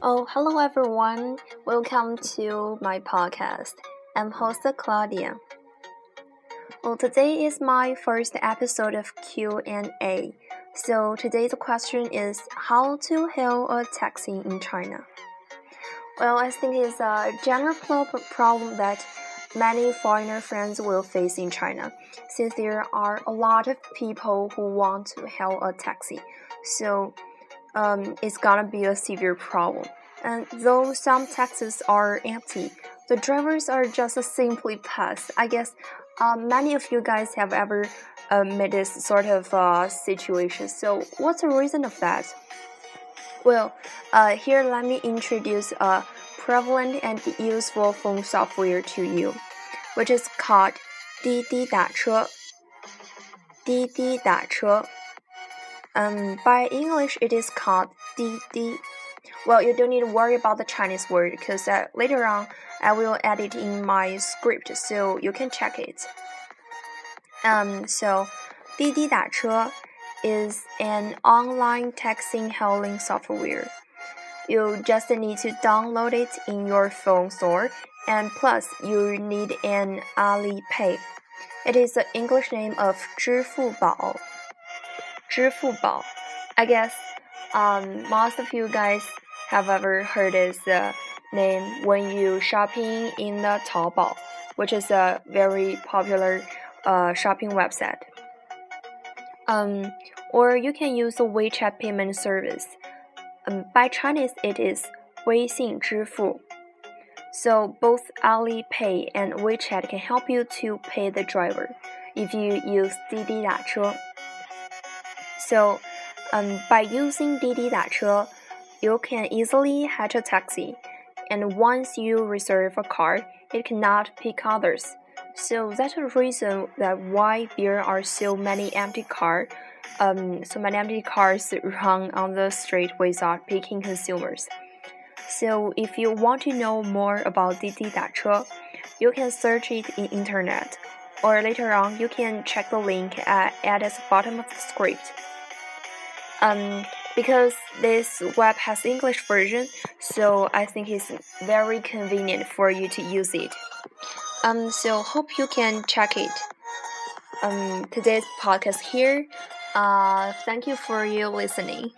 Oh, hello everyone. Welcome to my podcast. I'm host Claudia. Well, today is my first episode of Q&A. So today's question is how to hail a taxi in China. Well, I think it's a general problem that many foreigner friends will face in China, since there are a lot of people who want to hail a taxi. So um, it's gonna be a severe problem. And though some taxis are empty, the drivers are just simply past. I guess uh, many of you guys have ever uh, made this sort of uh, situation. So, what's the reason of that? Well, uh, here let me introduce a prevalent and useful phone software to you, which is called 滴滴打车.滴滴打车. um, by English, it is called Didi. Well, you don't need to worry about the Chinese word because uh, later on I will add it in my script so you can check it. Um, so, Didi is an online taxi hailing software. You just need to download it in your phone store, and plus you need an Alipay. It is the English name of 支付宝.支付宝. I guess um, most of you guys have ever heard this uh, name when you shopping in the Taobao, which is a very popular uh, shopping website. Um, or you can use the WeChat payment service. Um, by Chinese, it is 微信支付. So both Alipay and WeChat can help you to pay the driver if you use 滴滴打车. So, um, by using 滴滴打车, you can easily hatch a taxi, and once you reserve a car, it cannot pick others. So that's a reason that why there are so many empty cars, um, so many empty cars run on the street without picking consumers. So if you want to know more about Didi 打车, you can search it in internet, or later on you can check the link at, at the bottom of the script. Um, because this web has English version, so I think it's very convenient for you to use it. Um, so hope you can check it. Um, today's podcast here. Uh, thank you for you listening.